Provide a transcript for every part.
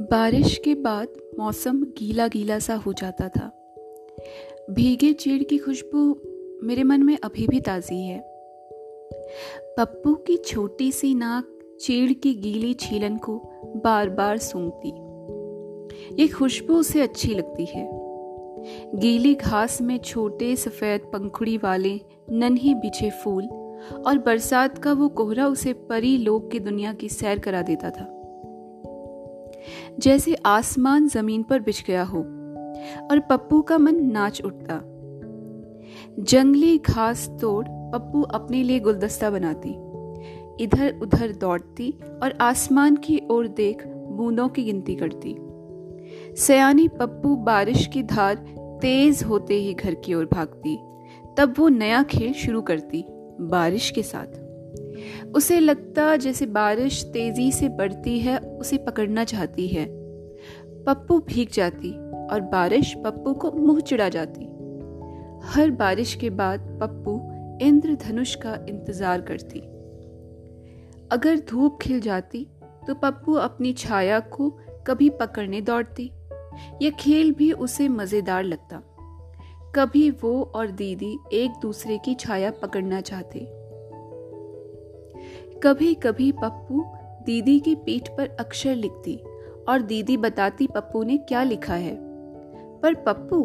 बारिश के बाद मौसम गीला गीला सा हो जाता था। भीगे चीड़ की खुशबू मेरे मन में अभी भी ताज़ी है। पप्पू की छोटी सी नाक चीड़ की गीली छीलन को बार बार सूंघती। ये खुशबू उसे अच्छी लगती है। गीली घास में छोटे सफ़ेद पंखुड़ी वाले नन्हे बिछे फूल और बरसात का वो कोहरा उसे परी लोक की दुनिया की सैर करा देता था। जैसे आसमान ज़मीन पर बिछ गया हो, और पप्पू का मन नाच उठता। जंगली घास तोड़ पप्पू अपने लिए गुलदस्ता बनाती। इधर उधर दौड़ती और आसमान की ओर देख बूंदों की गिनती करती। सयानी पप्पू बारिश की धार तेज होते ही घर की ओर भागती। तब वो नया खेल शुरू करती, बारिश के साथ। उसे लगता जैसे बारिश तेज़ी से बढ़ती है, उसे पकड़ना चाहती है। पप्पू भीग जाती और बारिश पप्पू को मुँह चिढ़ा जाती। हर बारिश के बाद पप्पू इंद्रधनुष का इंतज़ार करती। अगर धूप खिल जाती तो पप्पू अपनी छाया को कभी पकड़ने दौड़ती। यह खेल भी उसे मज़ेदार लगता। कभी वो और दीदी एक दूसरे की छाया पकड़ना चाहते। कभी कभी पप्पू दीदी की पीठ पर अक्षर लिखती और दीदी बताती पप्पू ने क्या लिखा है। पर पप्पू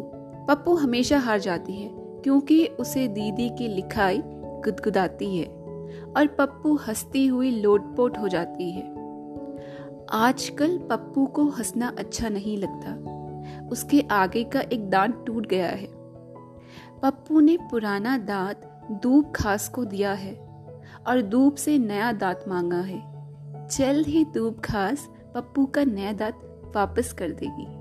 पप्पू हमेशा हार जाती है क्योंकि उसे दीदी की लिखाई गुदगुदाती है और पप्पू हंसती हुई लोटपोट हो जाती है। आजकल पप्पू को हंसना अच्छा नहीं लगता। उसके आगे का एक दांत टूट गया है। पप्पू ने पुराना दांत दूब खास को दिया है। और दूब से नया दांत मांगा है। जल्द ही दूब घास पप्पू का नया दांत वापस कर देगी।